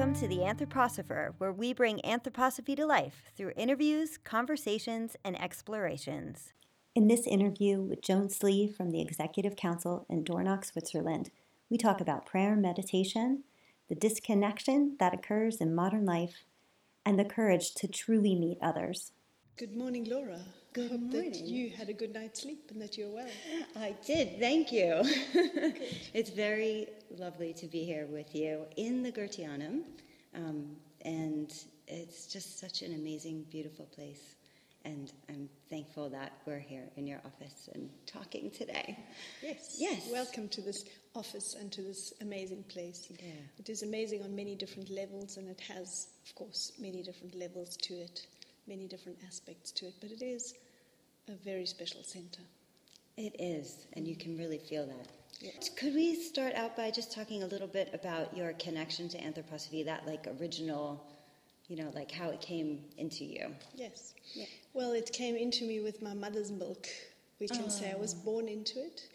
Welcome to The Anthroposopher, where we bring anthroposophy to life through interviews, conversations, and explorations. In this interview with Joan Sleigh from the Executive Council in Dornach, Switzerland, we talk about prayer and meditation, the disconnection that occurs in modern life, and the courage to truly meet others. Good morning, Laura. Good Hope morning. that you had a good night's sleep and that you're well. I did, thank you. it's very lovely to be here with you in the Goetheanum, um, and it's just such an amazing, beautiful place. And I'm thankful that we're here in your office and talking today. Yes. Yes. Welcome to this office and to this amazing place. Yeah. It is amazing on many different levels, and it has, of course, many different levels to it, many different aspects to it, but it is a very special center. It is, and you can really feel that. Could we start out by just talking a little bit about your connection to anthroposophy, that like original, you know, like how it came into you? Yes. Yeah. Well, it came into me with my mother's milk. We can say I was born into it.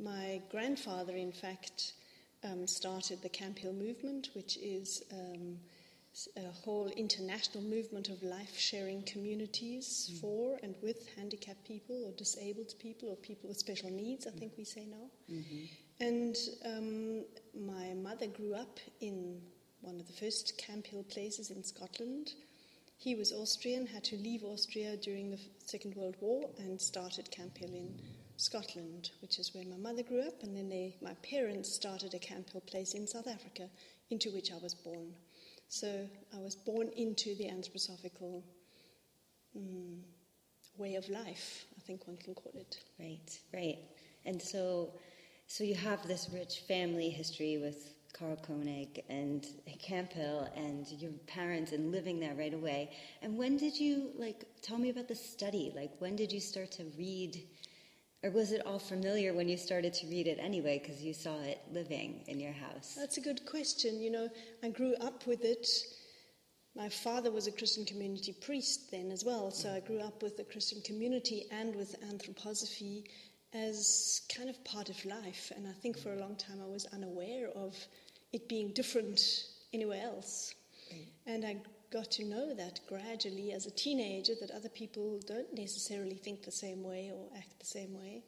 My grandfather, in fact, um, started the Camphill movement, which is um, a whole international movement of life sharing communities mm. for and with handicapped people or disabled people or people with special needs, I mm. think we say now. Mm-hmm. And um, my mother grew up in one of the first Camphill places in Scotland. He was Austrian, had to leave Austria during the Second World War, and started Camphill in Scotland, which is where my mother grew up. And then they, my parents started a Camphill place in South Africa, into which I was born. So I was born into the anthroposophical mm, way of life, I think one can call it. Right, right. And so, so you have this rich family history with Karl König and Camphill and your parents and living there right away. And when did you like? Tell me about the study. Like, when did you start to read? Or was it all familiar when you started to read it anyway, because you saw it living in your house? That's a good question. You know, I grew up with it. My father was a Christian community priest then as well, so I grew up with the Christian community and with anthroposophy as kind of part of life. And I think for a long time I was unaware of it being different anywhere else. And I got to know that gradually as a teenager that other people don't necessarily think the same way or act the same way.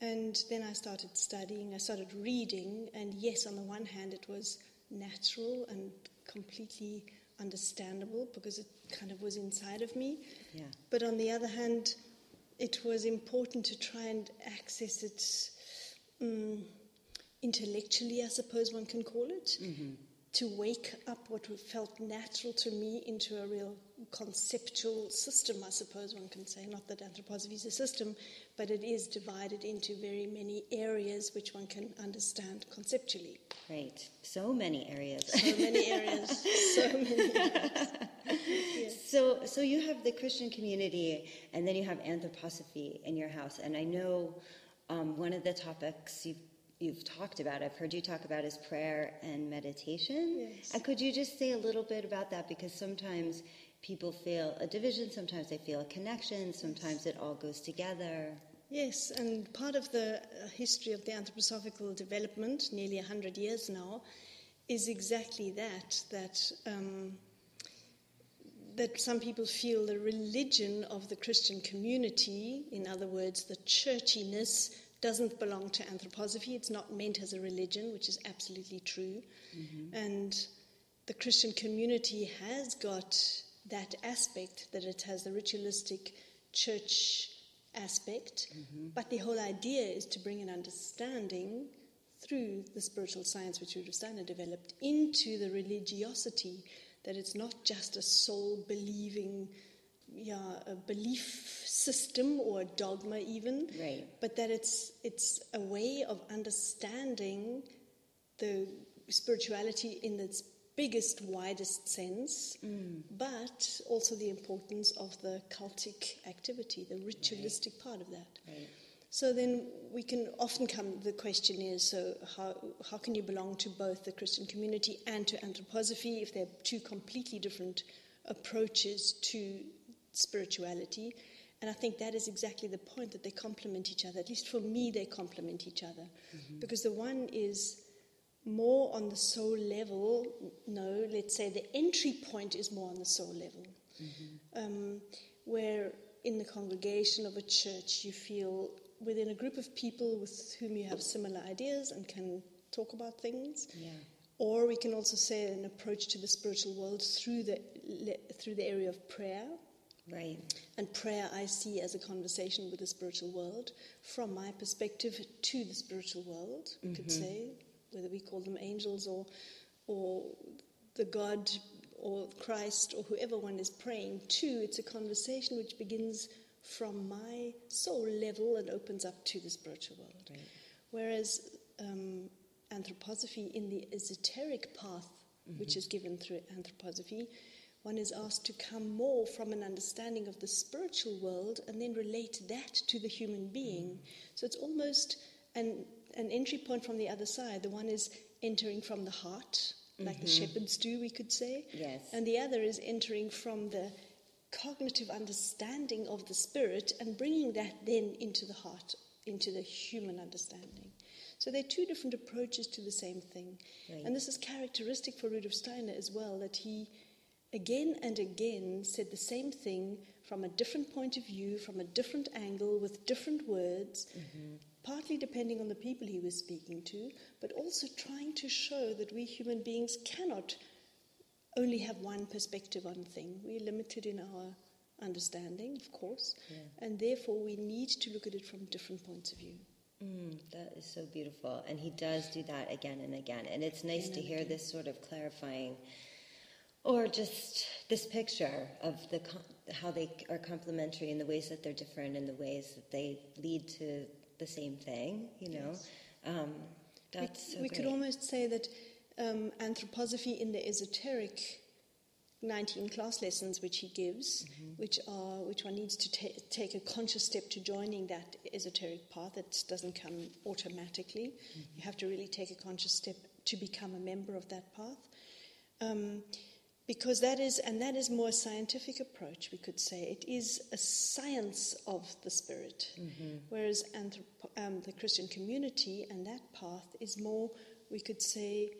And then I started studying, I started reading, and yes, on the one hand, it was natural and completely understandable because it kind of was inside of me. Yeah. But on the other hand, it was important to try and access it um, intellectually, I suppose one can call it, to wake up what felt natural to me into a real conceptual system, I suppose one can say. Not that anthroposophy is a system, but it is divided into very many areas which one can understand conceptually. Great. So many areas. So many areas, so many areas. So, so you have the Christian community, and then you have anthroposophy in your house. And I know um, one of the topics you've, you've talked about, I've heard you talk about, is prayer and meditation. Yes. And could you just say a little bit about that? Because sometimes people feel a division, sometimes they feel a connection, sometimes it all goes together. Yes, and part of the uh, history of the anthroposophical development, nearly 100 years now, is exactly that that, um, that some people feel the religion of the Christian community, in other words, the churchiness, doesn't belong to anthroposophy. It's not meant as a religion, which is absolutely true. Mm-hmm. And the Christian community has got that aspect, that it has the ritualistic church aspect, mm-hmm. but the whole idea is to bring an understanding through the spiritual science which Rudolf developed into the religiosity, that it's not just a soul believing, yeah, a belief system or a dogma even, Right. but that it's it's a way of understanding the spirituality in its biggest, widest sense, mm. but also the importance of the cultic activity, the ritualistic part of that. Right. So then we can often come, the question is so how, how can you belong to both the Christian community and to anthroposophy if they're two completely different approaches to spirituality? And I think that is exactly the point that they complement each other. At least for me, they complement each other. Because the one is more on the soul level. No, let's say the entry point is more on the soul level, um, where in the congregation of a church you feel within a group of people with whom you have similar ideas and can talk about things. Yeah. Or we can also say an approach to the spiritual world through the through the area of prayer. Right. And prayer I see as a conversation with the spiritual world from my perspective to the spiritual world, we could say, whether we call them angels or, or the God or Christ or whoever one is praying to. It's a conversation which begins from my soul level and opens up to the spiritual world. Right. Whereas um, anthroposophy in the esoteric path, which is given through anthroposophy, one is asked to come more from an understanding of the spiritual world and then relate that to the human being. So it's almost an, an entry point from the other side. The one is entering from the heart, like the mm-hmm. shepherds do, we could say. Yes. And the other is entering from the cognitive understanding of the spirit and bringing that then into the heart, into the human understanding. So they're two different approaches to the same thing. Right. And this is characteristic for Rudolf Steiner as well, that he again and again said the same thing from a different point of view, from a different angle, with different words, partly depending on the people he was speaking to, but also trying to show that we human beings cannot only have one perspective on thing. We're limited in our understanding, of course, and therefore we need to look at it from different points of view. Mm, that is so beautiful. And he does do that again and again. And it's nice Again to hear again. this sort of clarifying or just this picture of the how they are complementary in the ways that they're different and the ways that they lead to the same thing, you know. Um, that's so we could almost say that um, anthroposophy in the esoteric 19 class lessons which he gives, Mm-hmm. which are which one needs to ta- take a conscious step to joining that esoteric path. It doesn't come automatically. Mm-hmm. You have to really take a conscious step to become a member of that path. Um, because that is, and that is more a scientific approach, we could say. It is a science of the spirit. Mm-hmm. Whereas anthrop- um, the Christian community and that path is more, we could say,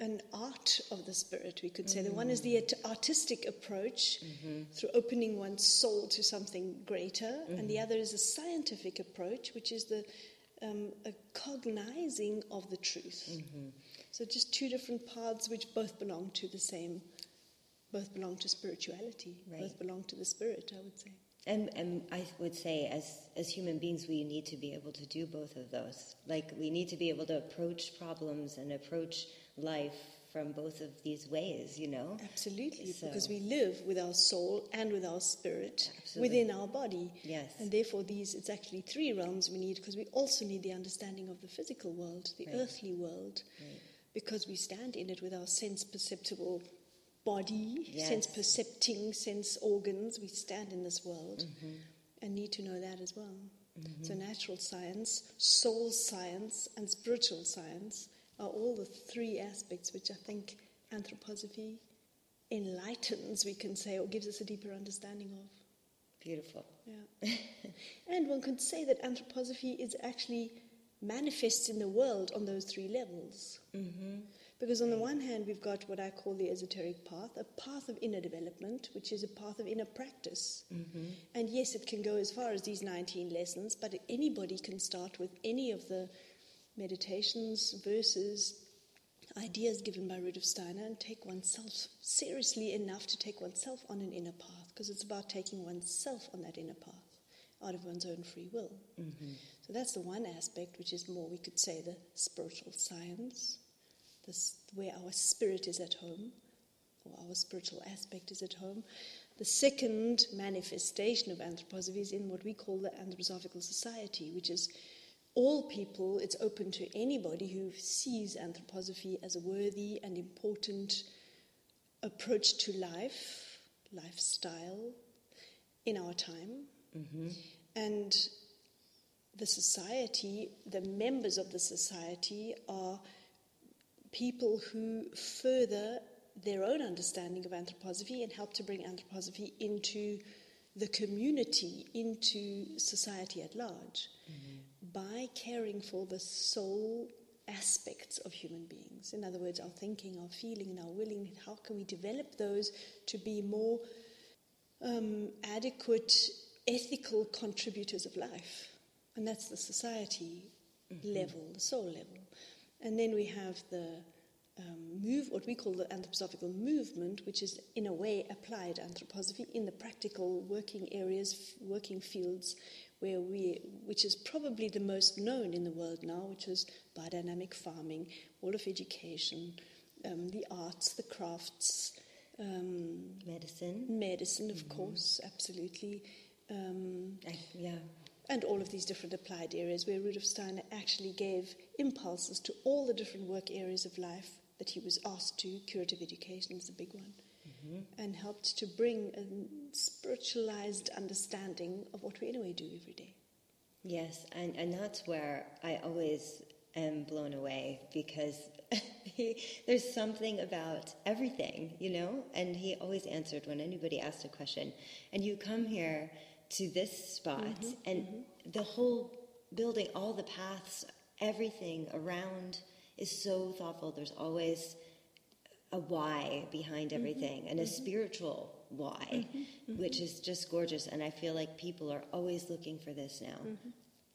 an art of the spirit. We could say the one is the mm-hmm. art- artistic approach mm-hmm. through opening one's soul to something greater, and the other is a scientific approach, which is the um, a cognizing of the truth. So just two different paths which both belong to the same, both belong to spirituality, Right. both belong to the spirit, I would say. And, and I would say, as, as human beings, we need to be able to do both of those. Like, we need to be able to approach problems and approach life from both of these ways, you know? Absolutely, So- because we live with our soul and with our spirit Absolutely. within our body. Yes. And therefore, these it's actually three realms we need because we also need the understanding of the physical world, the Right. earthly world, Right. because we stand in it with our sense perceptible body, Yes. sense percepting, sense organs. We stand in this world Mm-hmm. and need to know that as well. So, natural science, soul science, and spiritual science are all the three aspects which I think anthroposophy enlightens, we can say, or gives us a deeper understanding of. Beautiful. Yeah. and one could say that anthroposophy is actually manifests in the world on those three levels. Mm-hmm. Because on the one hand, we've got what I call the esoteric path, a path of inner development, which is a path of inner practice. Mm-hmm. And yes, it can go as far as these 19 lessons, but anybody can start with any of the meditations, verses, ideas given by Rudolf Steiner and take oneself seriously enough to take oneself on an inner path, because it's about taking oneself on that inner path out of one's own free will. Mm-hmm. So that's the one aspect, which is more, we could say, the spiritual science, this, where our spirit is at home, or our spiritual aspect is at home. The second manifestation of anthroposophy is in what we call the Anthroposophical Society, which is all people, it's open to anybody who sees anthroposophy as a worthy and important approach to life, lifestyle in our time. Mm-hmm. And the society, the members of the society are people who further their own understanding of anthroposophy and help to bring anthroposophy into the community, into society at large, by caring for the soul aspects of human beings. In other words, our thinking, our feeling, and our willing. How can we develop those to be more um, adequate, ethical contributors of life? And that's the society mm-hmm. level, the soul level. And then we have the um, move, what we call the anthroposophical movement, which is in a way applied anthroposophy in the practical working areas, working fields, where we, which is probably the most known in the world now, which is biodynamic farming, all of education, um, the arts, the crafts, um, medicine, medicine, of mm-hmm. course, absolutely. Um, I, yeah, and all of these different applied areas where Rudolf Steiner actually gave impulses to all the different work areas of life that he was asked to. Curative education is a big one. Mm-hmm. And helped to bring a spiritualized understanding of what we anyway do every day. Yes, and, and that's where I always am blown away because he, there's something about everything, you know? And he always answered when anybody asked a question. And you come here to this spot, mm-hmm, and mm-hmm. the whole building, all the paths, everything around is so thoughtful. There's always a why behind mm-hmm. everything mm-hmm, and a mm-hmm. spiritual why, mm-hmm, which is just gorgeous. And I feel like people are always looking for this now.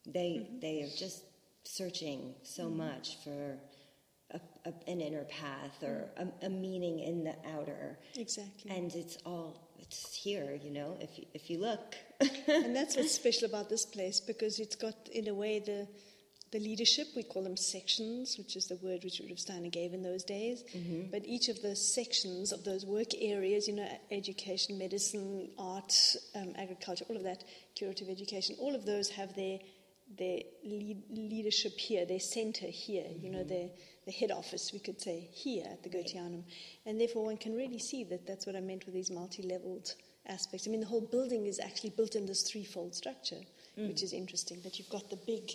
They they are just searching so much for a, an inner path or a, a, meaning in the outer. Exactly. And it's all it's here, you know. If you, if you look, and that's what's special about this place because it's got in a way the the leadership. We call them sections, which is the word which Rudolf Steiner gave in those days. Mm-hmm. But each of the sections of those work areas, you know, education, medicine, art, um, agriculture, all of that, curative education, all of those have their their lead, leadership here, their center here, mm-hmm. you know, mm-hmm. their the head office, we could say, here at the Goetheanum. And therefore, one can really see that that's what I meant with these multi leveled aspects. I mean, the whole building is actually built in this threefold structure, mm. which is interesting. That you've got the big,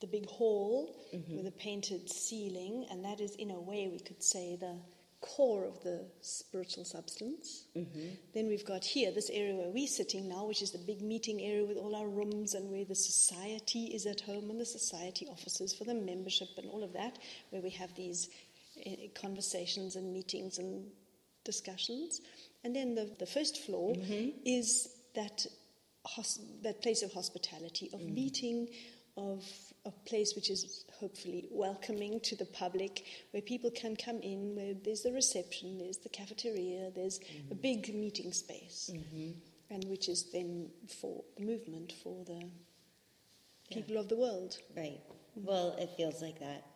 the big hall mm-hmm. with a painted ceiling, and that is, in a way, we could say the core of the spiritual substance. Mm-hmm. Then we've got here this area where we're sitting now, which is the big meeting area with all our rooms and where the society is at home and the society offices for the membership and all of that, where we have these uh, conversations and meetings and discussions. And then the, the first floor mm-hmm. is that, hos- that place of hospitality, of mm. meeting, of a place which is hopefully welcoming to the public, where people can come in, where there's the reception, there's the cafeteria, there's mm-hmm. a big meeting space, mm-hmm. and which is then for the movement, for the people yeah. of the world. Right. Mm-hmm. Well, it feels like that.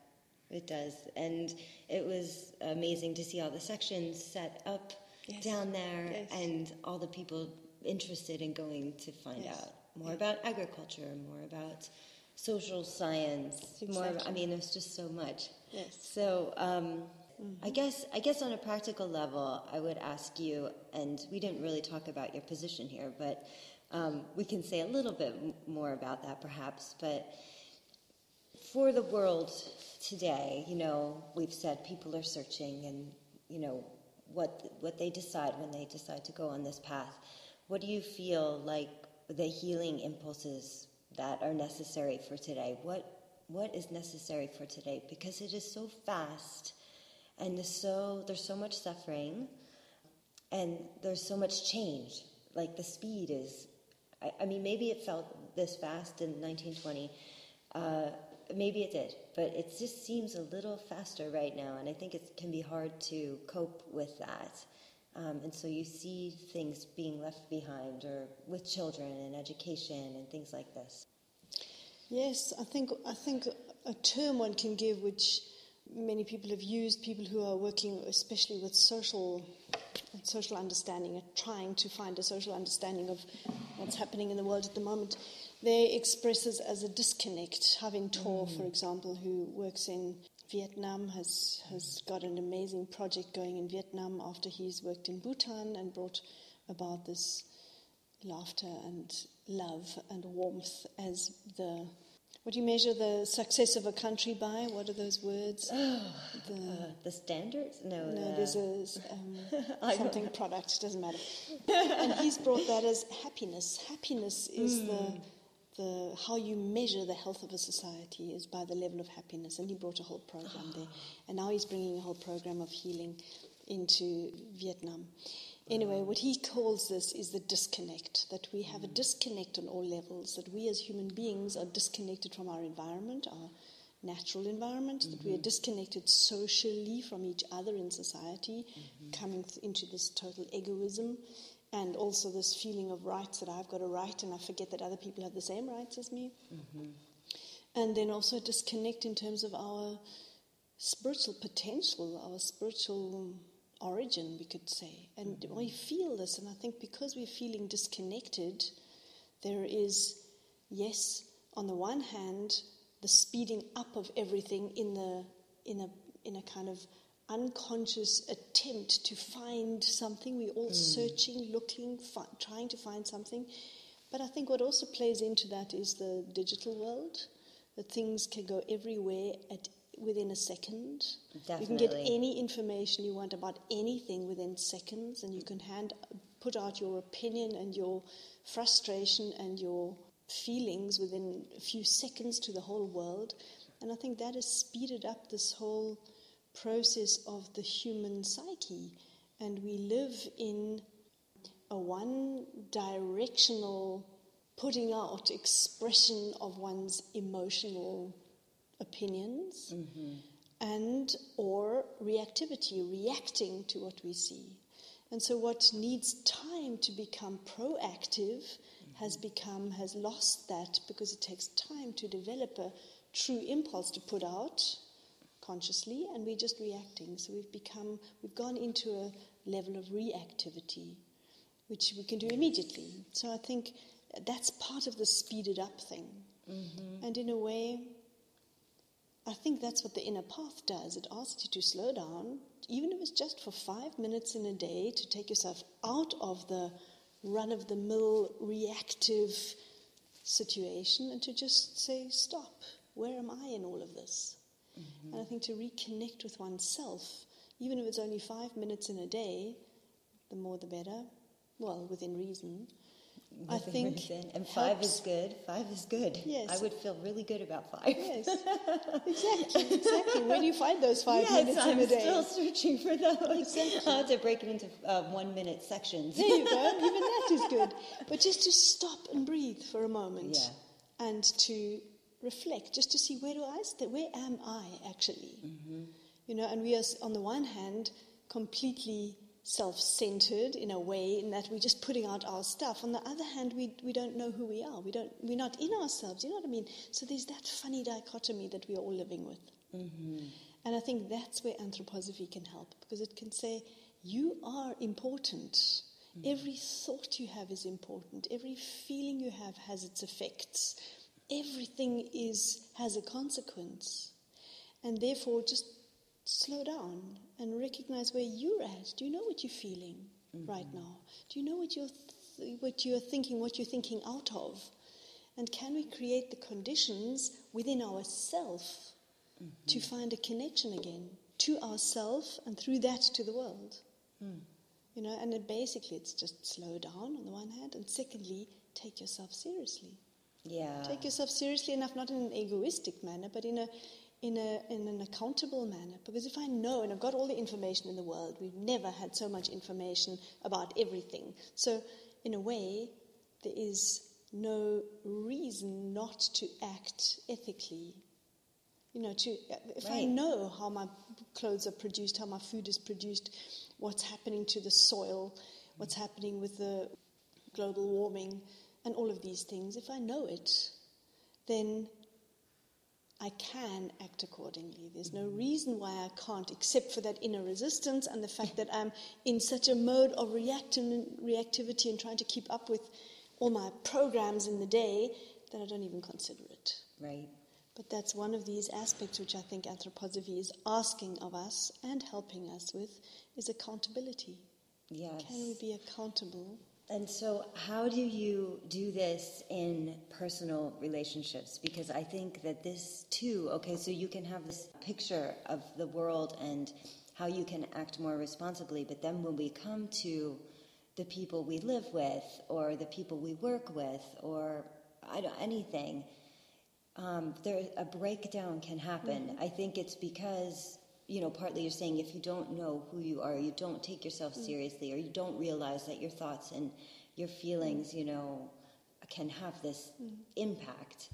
It does. And it was amazing to see all the sections set up yes. down there yes. and all the people interested in going to find yes. out more about agriculture, more about social science, exactly. more. I mean, there's just so much. Yes. So um, mm-hmm. I guess I guess on a practical level, I would ask you, and we didn't really talk about your position here, but um, we can say a little bit more about that, perhaps. But for the world today, you know, we've said people are searching, and you know what what they decide when they decide to go on this path. What do you feel like the healing impulses that are necessary for today. What what is necessary for today? Because it is so fast and so there's so much suffering and there's so much change. Like the speed is I, I mean maybe it felt this fast in 1920. Uh, maybe it did, but it just seems a little faster right now, and I think it can be hard to cope with that. Um, and so you see things being left behind, or with children and education and things like this. Yes, I think I think a term one can give, which many people have used, people who are working especially with social social understanding, trying to find a social understanding of what's happening in the world at the moment. They express this as a disconnect. Ha Vinh Tho, mm. for example, who works in Vietnam has, has got an amazing project going in Vietnam after he's worked in Bhutan and brought about this laughter and love and warmth as the what do you measure the success of a country by? What are those words? Oh, the, uh, the standards? No, no. The, there's a um, something product. Doesn't matter. and he's brought that as happiness. Happiness is mm. the the how you measure the health of a society is by the level of happiness, and he brought a whole program there, and now he's bringing a whole program of healing into Vietnam. Anyway, what he calls this is the disconnect, that we have a disconnect on all levels, that we as human beings are disconnected from our environment, our natural environment, mm-hmm. that we are disconnected socially from each other in society, mm-hmm. coming th- into this total egoism, and also this feeling of rights that I've got a right and I forget that other people have the same rights as me. Mm-hmm. And then also disconnect in terms of our spiritual potential, our spiritual origin, we could say. And mm-hmm. we feel this, and I think because we're feeling disconnected, there is, yes, on the one hand, the speeding up of everything in the in a in a kind of unconscious attempt to find something. We're all mm. searching, looking, fi- trying to find something. But I think what also plays into that is the digital world, that things can go everywhere at within a second. Definitely. You can get any information you want about anything within seconds, and you can hand put out your opinion and your frustration and your feelings within a few seconds to the whole world. And I think that has speeded up this whole process of the human psyche. And we live in a one directional putting out expression of one's emotional opinions mm-hmm. and or reactivity reacting to what we see and so what needs time to become proactive mm-hmm. has become has lost that because it takes time to develop a true impulse to put out consciously and we're just reacting so we've become we've gone into a level of reactivity which we can do immediately so i think that's part of the speeded up thing mm-hmm. and in a way I think that's what the inner path does. It asks you to slow down, even if it's just for five minutes in a day, to take yourself out of the run of the mill reactive situation and to just say, stop. Where am I in all of this? Mm-hmm. And I think to reconnect with oneself, even if it's only five minutes in a day, the more the better. Well, within reason. I think and five is good. Five is good. Yes, I would feel really good about five. Yes, exactly, exactly. Where do you find those five yes, minutes I'm in a day? I'm still searching for those. Exactly. I'll have to break it into uh, one-minute sections. There you go. Even that is good. But just to stop and breathe for a moment, yeah. and to reflect, just to see where do I stay? Where am I actually? Mm-hmm. You know, and we are on the one hand completely self centered in a way, in that we're just putting out our stuff. On the other hand, we, we don't know who we are. We don't, we're not in ourselves. You know what I mean? So there's that funny dichotomy that we're all living with. Mm-hmm. And I think that's where anthroposophy can help because it can say, you are important. Mm-hmm. Every thought you have is important. Every feeling you have has its effects. Everything is, has a consequence. And therefore, just slow down and recognize where you're at. Do you know what you're feeling mm-hmm. right now? Do you know what you're, th- what you're thinking, what you're thinking out of? And can we create the conditions within ourselves mm-hmm. to find a connection again to ourselves and through that to the world? Mm. You know, and it basically it's just slow down on the one hand, and secondly, take yourself seriously. Yeah. Take yourself seriously enough, not in an egoistic manner, but in a in, a, in an accountable manner. Because if I know and I've got all the information in the world, we've never had so much information about everything. So, in a way, there is no reason not to act ethically. You know, to if right. I know how my clothes are produced, how my food is produced, what's happening to the soil, what's happening with the global warming, and all of these things, if I know it, then I can act accordingly. There's no reason why I can't, except for that inner resistance and the fact that I'm in such a mode of reactivity and trying to keep up with all my programs in the day that I don't even consider it. Right. But that's one of these aspects which I think anthroposophy is asking of us and helping us with is accountability. Yes. Can we be accountable and so, how do you do this in personal relationships? Because I think that this too, okay, so you can have this picture of the world and how you can act more responsibly, but then when we come to the people we live with, or the people we work with, or I don't, anything, um, there a breakdown can happen. Mm-hmm. I think it's because you know partly you're saying if you don't know who you are, you don't take yourself Mm. seriously, or you don't realize that your thoughts and your feelings, you know, can have this Mm. impact.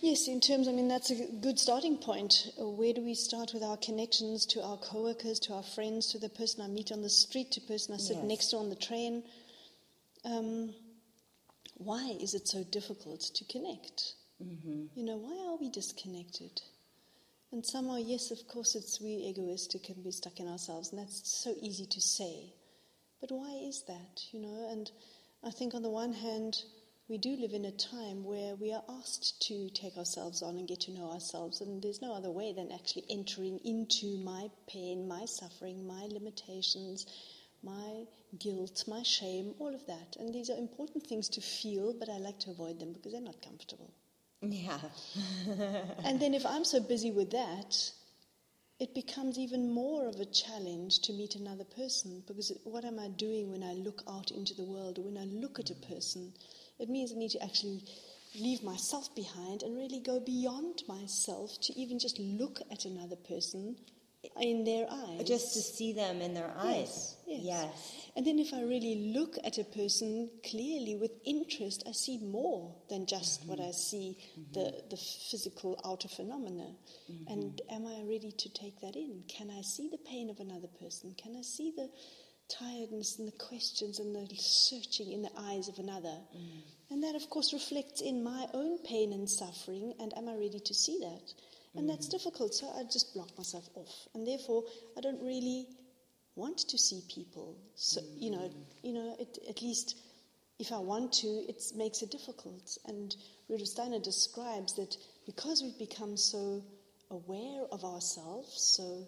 Yes, in terms, I mean, that's a good starting point. Uh, Where do we start with our connections to our coworkers, to our friends, to the person I meet on the street, to the person I sit Yes. next to on the train? Um, why is it so difficult to connect? Mm-hmm. You know, why are we disconnected? And somehow, yes, of course, it's we egoistic and we're stuck in ourselves, and that's so easy to say. But why is that? You know, and I think on the one hand, we do live in a time where we are asked to take ourselves on and get to know ourselves, and there's no other way than actually entering into my pain, my suffering, my limitations, my guilt, my shame, all of that. And these are important things to feel, but I like to avoid them because they're not comfortable. Yeah. And then if I'm so busy with that, it becomes even more of a challenge to meet another person because what am I doing when I look out into the world or when I look at a mm. person? It means I need to actually leave myself behind and really go beyond myself to even just look at another person in their eyes. Just to see them in their eyes. Yes, yes. Yes. And then if I really look at a person clearly with interest, I see more than just mm-hmm. what I see, mm-hmm. the, the physical outer phenomena. Mm-hmm. And am I ready to take that in? Can I see the pain of another person? Can I see the tiredness and the questions and the searching in the eyes of another? Mm. And that, of course, reflects in my own pain and suffering. And am I ready to see that? And that's difficult, so I just block myself off. And therefore, I don't really want to see people. So you know, mm. you know, it, at least if I want to, it makes it difficult. And Rudolf Steiner describes that because we've become so aware of ourselves, so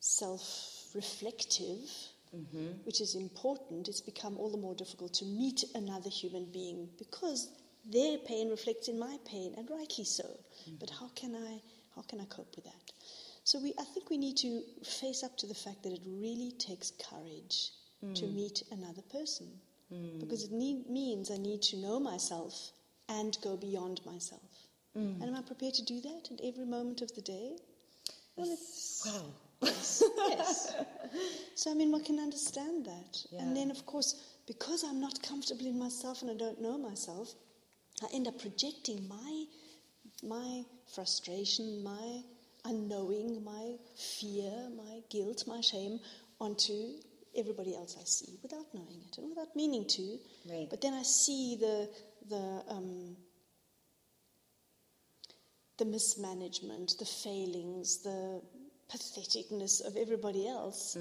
self-reflective, mm-hmm. which is important, it's become all the more difficult to meet another human being because their pain reflects in my pain, and rightly so. Mm. But how can I? How can I cope with that? So we, I think we need to face up to the fact that it really takes courage to mm. meet another person. Mm. Because it need, means I need to know myself and go beyond myself. Mm. And am I prepared to do that at every moment of the day? Well, it's, Wow. yes, yes. So, I mean, one can understand that. Yeah. And then, of course, because I'm not comfortable in myself and I don't know myself, I end up projecting my, my frustration, my unknowing, my fear, my guilt, my shame onto everybody else I see without knowing it and without meaning to. Right. But then I see the, the, um, the mismanagement, the failings, the patheticness of everybody else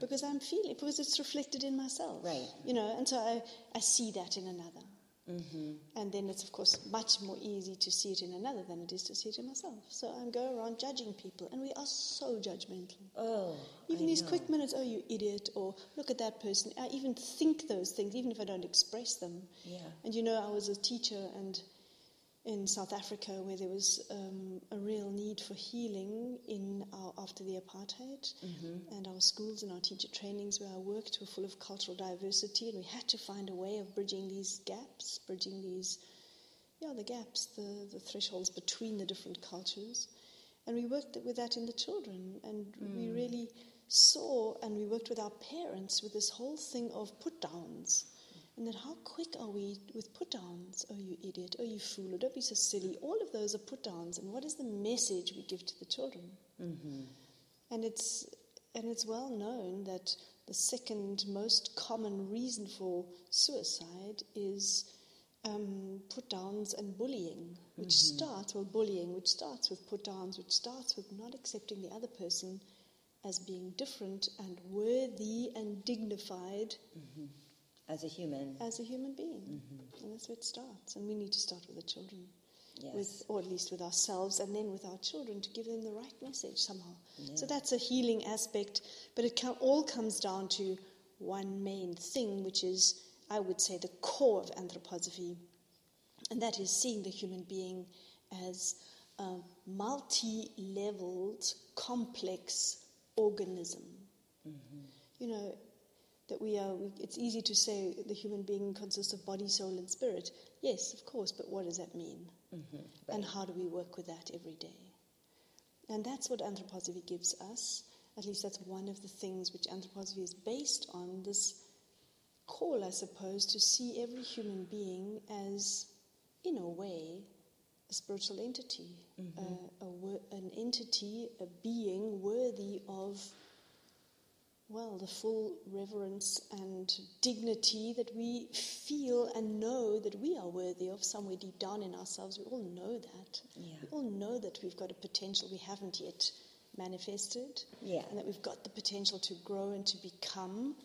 because I'm feeling because it's reflected in myself. Right. You know, and so I, I see that in another. Mm-hmm. And then it's of course much more easy to see it in another than it is to see it in myself. So I'm going around judging people, and we are so judgmental. Oh. Even I these know. quick minutes, oh, you idiot, or look at that person. I even think those things, even if I don't express them. Yeah. And you know, I was a teacher and in South Africa where there was um, a real need for healing in our, after the apartheid, and our schools and our teacher trainings where I worked were full of cultural diversity, and we had to find a way of bridging these gaps, bridging these, yeah, the gaps, the, the thresholds between the different cultures. And we worked with that in the children, and we really saw and we worked with our parents with this whole thing of put downs. And then how quick are we with put downs? Oh, you idiot. Oh, you fool. Oh, don't be so silly. All of those are put downs. And what is the message we give to the children? Mm-hmm. And it's and it's well known that the second most common reason for suicide is um, put downs and bullying, which mm-hmm. starts well bullying, which starts with put downs, which starts with not accepting the other person as being different and worthy and dignified mm-hmm. As a human. as a human being. Mm-hmm. And that's where it starts. And we need to start with the children. Yes. With, or at least with ourselves and then with our children to give them the right message somehow. So that's a healing aspect, but it co- all comes down to one main thing, which is, I would say, the core of anthroposophy, and that is seeing the human being as a multi leveled, complex organism. Mm-hmm. You know, that we are. We, it's easy to say the human being consists of body, soul, and spirit. Yes, of course, but what does that mean? Mm-hmm. And how do we work with that every day? And that's what anthroposophy gives us. At least that's one of the things which anthroposophy is based on. This call, I suppose, to see every human being as, in a way, a spiritual entity, mm-hmm. uh, a, a, wor- an entity, a being worthy of, well, the full reverence and dignity that we feel and know that we are worthy of somewhere deep down in ourselves. We all know that. Yeah. We all know that we've got a potential we haven't yet manifested, Yeah. and that we've got the potential to grow and to become.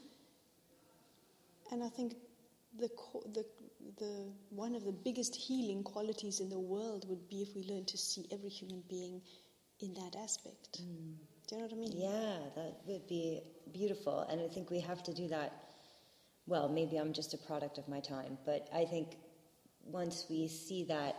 And I think the, the, the, one of the biggest healing qualities in the world would be if we learn to see every human being in that aspect. Mm. Do you know what I mean? Yeah, that would be beautiful. And I think we have to do that. Well, maybe I'm just a product of my time, but I think once we see that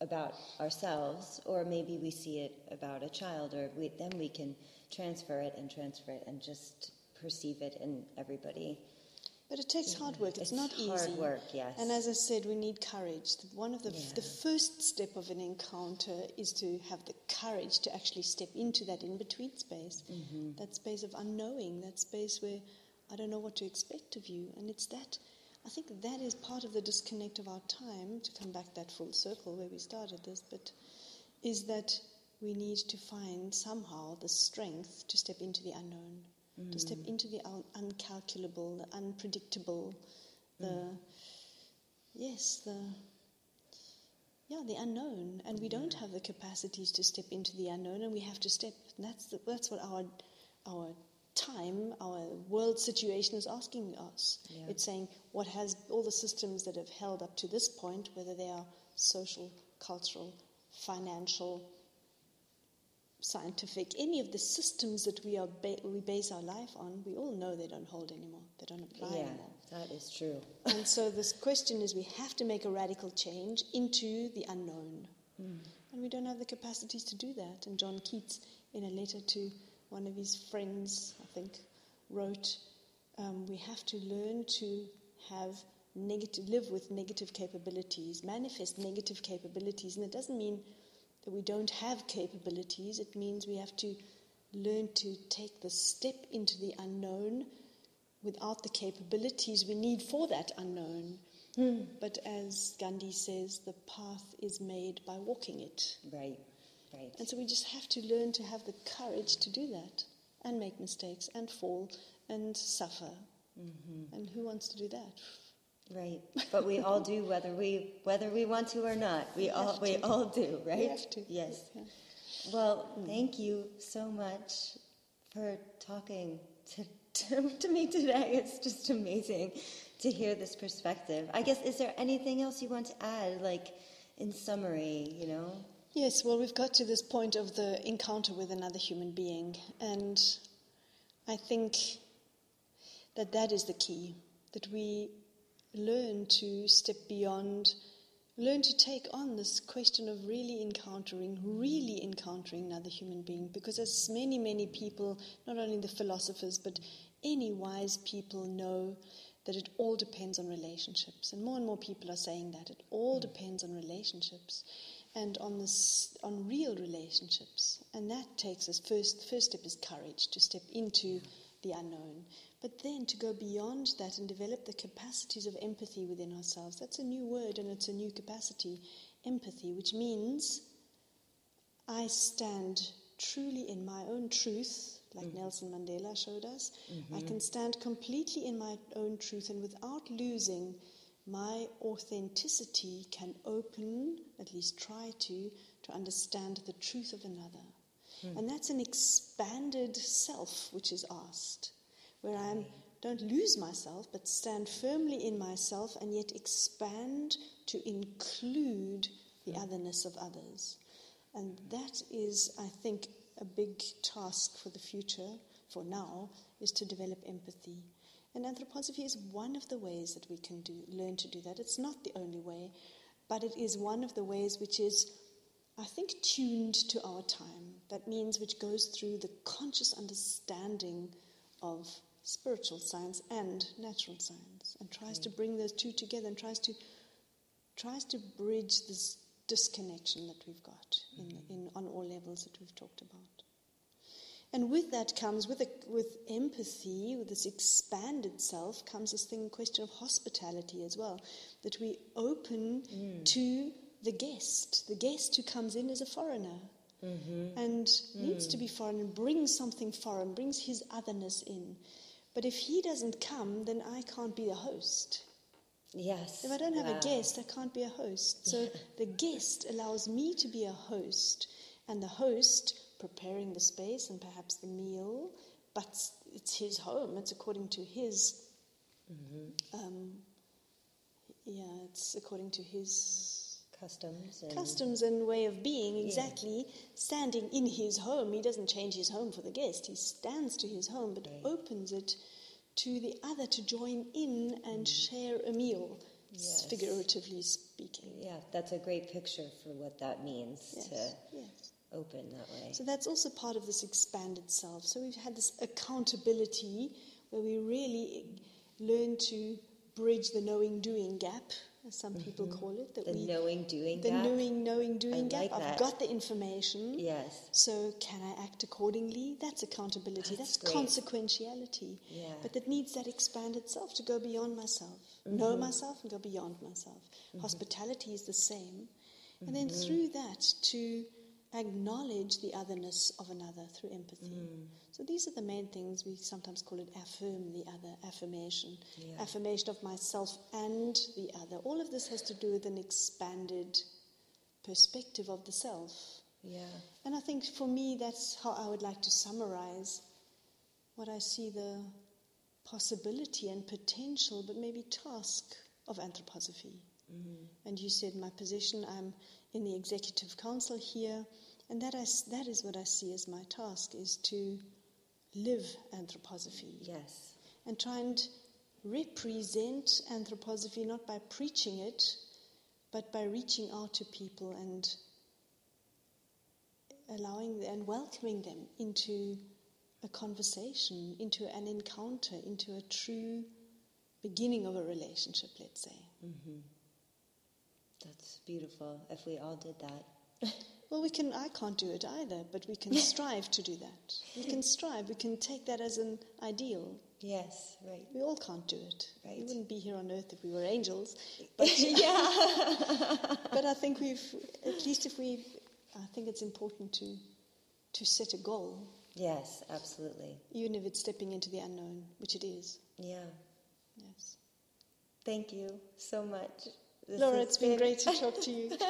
about ourselves, or maybe we see it about a child, or we, then we can transfer it and transfer it and just perceive it in everybody. But it takes hard work. It's, It's not hard easy. work, yes. And as I said, we need courage. One of the, Yeah. the first step of an encounter is to have the courage to actually step into that in between space, Mm-hmm. that space of unknowing, that space where I don't know what to expect of you. And it's that, I think that is part of the disconnect of our time, to come back that full circle where we started this, but is that we need to find somehow the strength to step into the unknown, to step mm. into the un- uncalculable, the unpredictable, the mm. yes, the yeah, the unknown, and we don't have the capacities to step into the unknown, and we have to step. And that's the, that's what our our time, our world situation is asking us. Yeah. It's saying what has all the systems that have held up to this point, whether they are social, cultural, financial, scientific, any of the systems that we are ba- we base our life on, we all know they don't hold anymore. They don't apply yeah, anymore. that is true. And so this question is we have to make a radical change into the unknown. And we don't have the capacities to do that. And John Keats, in a letter to one of his friends, I think, wrote, um, we have to learn to have negative, live with negative capabilities, manifest negative capabilities. And it doesn't mean that we don't have capabilities. It means we have to learn to take the step into the unknown without the capabilities we need for that unknown. Hmm. But as Gandhi says, the path is made by walking it. Right, right. And so we just have to learn to have the courage to do that and make mistakes and fall and suffer. Mm-hmm. And who wants to do that? Right, but we all do whether we whether we want to or not. We all we to. all do, right? have to. Yes. Yeah. Well, hmm. thank you so much for talking to, to to me today. It's just amazing to hear this perspective. I guess is there anything else you want to add, like in summary? You know. Yes, well, we've got to this point of the encounter with another human being, and I think that that is the key that we learn to step beyond, learn to take on this question of really encountering, really encountering another human being, because as many, many people, not only the philosophers, but any wise people know that it all depends on relationships, and more and more people are saying that it all depends on relationships and on this on real relationships. And that takes us first the first step is courage to step into the unknown. But then to go beyond that and develop the capacities of empathy within ourselves that's a new word and it's a new capacity empathy which means i stand truly in my own truth like mm-hmm. nelson mandela showed us. I mm-hmm. can stand completely in my own truth and without losing my authenticity can open, at least try to, to understand the truth of another. Hmm. And that's an expanded self which is asked, where I hmm. don't lose myself, but stand firmly in myself and yet expand to include the hmm. otherness of others. And that is, I think, a big task for the future, for now, is to develop empathy. And anthroposophy is one of the ways that we can do, learn to do that. It's not the only way, but it is one of the ways which is, I think, tuned to our time. That means which goes through the conscious understanding of spiritual science and natural science and tries to mm. bring those two together and tries to tries to bridge this disconnection that we've got in, mm. in on all levels that we've talked about. And with that comes, with, a, with empathy, with this expanded self, comes this thing, question of hospitality as well. That we open mm. to the guest. The guest who comes in is a foreigner Mm-hmm. and mm. needs to be foreign and brings something foreign, brings his otherness in. But if he doesn't come, then I can't be the host. Yes. If I don't have Wow. a guest, I can't be a host. So the guest allows me to be a host, and the host preparing the space and perhaps the meal, but it's his home. It's according to his. Mm-hmm. Um, yeah, it's according to his Customs and customs and way of being exactly standing in his home. He doesn't change his home for the guest. He stands to his home but opens it to the other to join in and share a meal Mm. Yes. figuratively speaking. Yeah, that's a great picture for what that means yes to yes. open that way. so that's also part of this expanded self. So we've had this accountability where we really learn to bridge the knowing doing gap as some people mm-hmm. call it that Mm-hmm. the we knowing doing the gap. knowing knowing doing gap like i've that. got the information Yes. So, can I act accordingly? That's accountability. That's That's, consequentiality. Yeah. But that needs that expanded self to go beyond myself, know mm-hmm. myself and go beyond myself. Mm-hmm. Hospitality is the same. And then through that, to acknowledge the otherness of another through empathy. Mm. So, these are the main things. We sometimes call it affirm the other, affirmation. Yeah. Affirmation of myself and the other. All of this has to do with an expanded perspective of the self. Yeah. And I think for me, that's how I would like to summarize what I see the possibility and potential, but maybe task of anthroposophy. Mm-hmm. And you said my position, I'm in the executive council here, and that, I that is what I see as my task, is to live anthroposophy Yes. and try and represent anthroposophy not by preaching it, but by reaching out to people and allowing and welcoming them into a conversation, into an encounter, into a true beginning of a relationship, let's say. Mm-hmm. That's beautiful. If we all did that. Well, we can. I can't do it either, but we can strive to do that. We can strive. We can take that as an ideal. Yes, right. We all can't do it. Right. We wouldn't be here on earth if we were angels. But yeah. but I think we've, at least if we, I think it's important to, to set a goal, Yes, absolutely. even if it's stepping into the unknown, which it is. Yeah. Yes. Thank you so much. This Laura, it's been great to talk to you.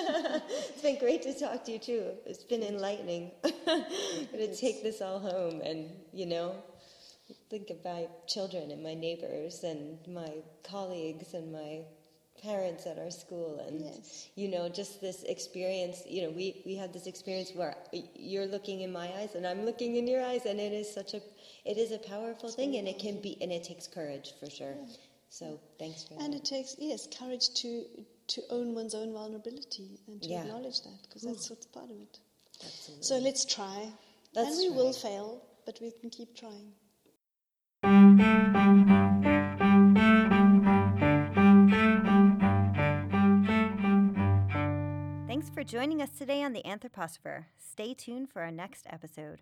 It's been great to talk to you too. It's been enlightening. I'm gonna take this all home and, you know, think of my children and my neighbors and my colleagues and my parents at our school and Yes. you know just this experience you know we we had this experience where you're looking in my eyes and I'm looking in your eyes and it is such a it is a powerful thing and it can be and it takes courage for sure so thanks for And that it takes, yes, courage to, to own one's own vulnerability and to Yeah. acknowledge that, because that's what's part of it. Absolutely. So let's try. Let's and we will fail, but we can keep trying. Thanks for joining us today on The Anthroposopher. Stay tuned for our next episode.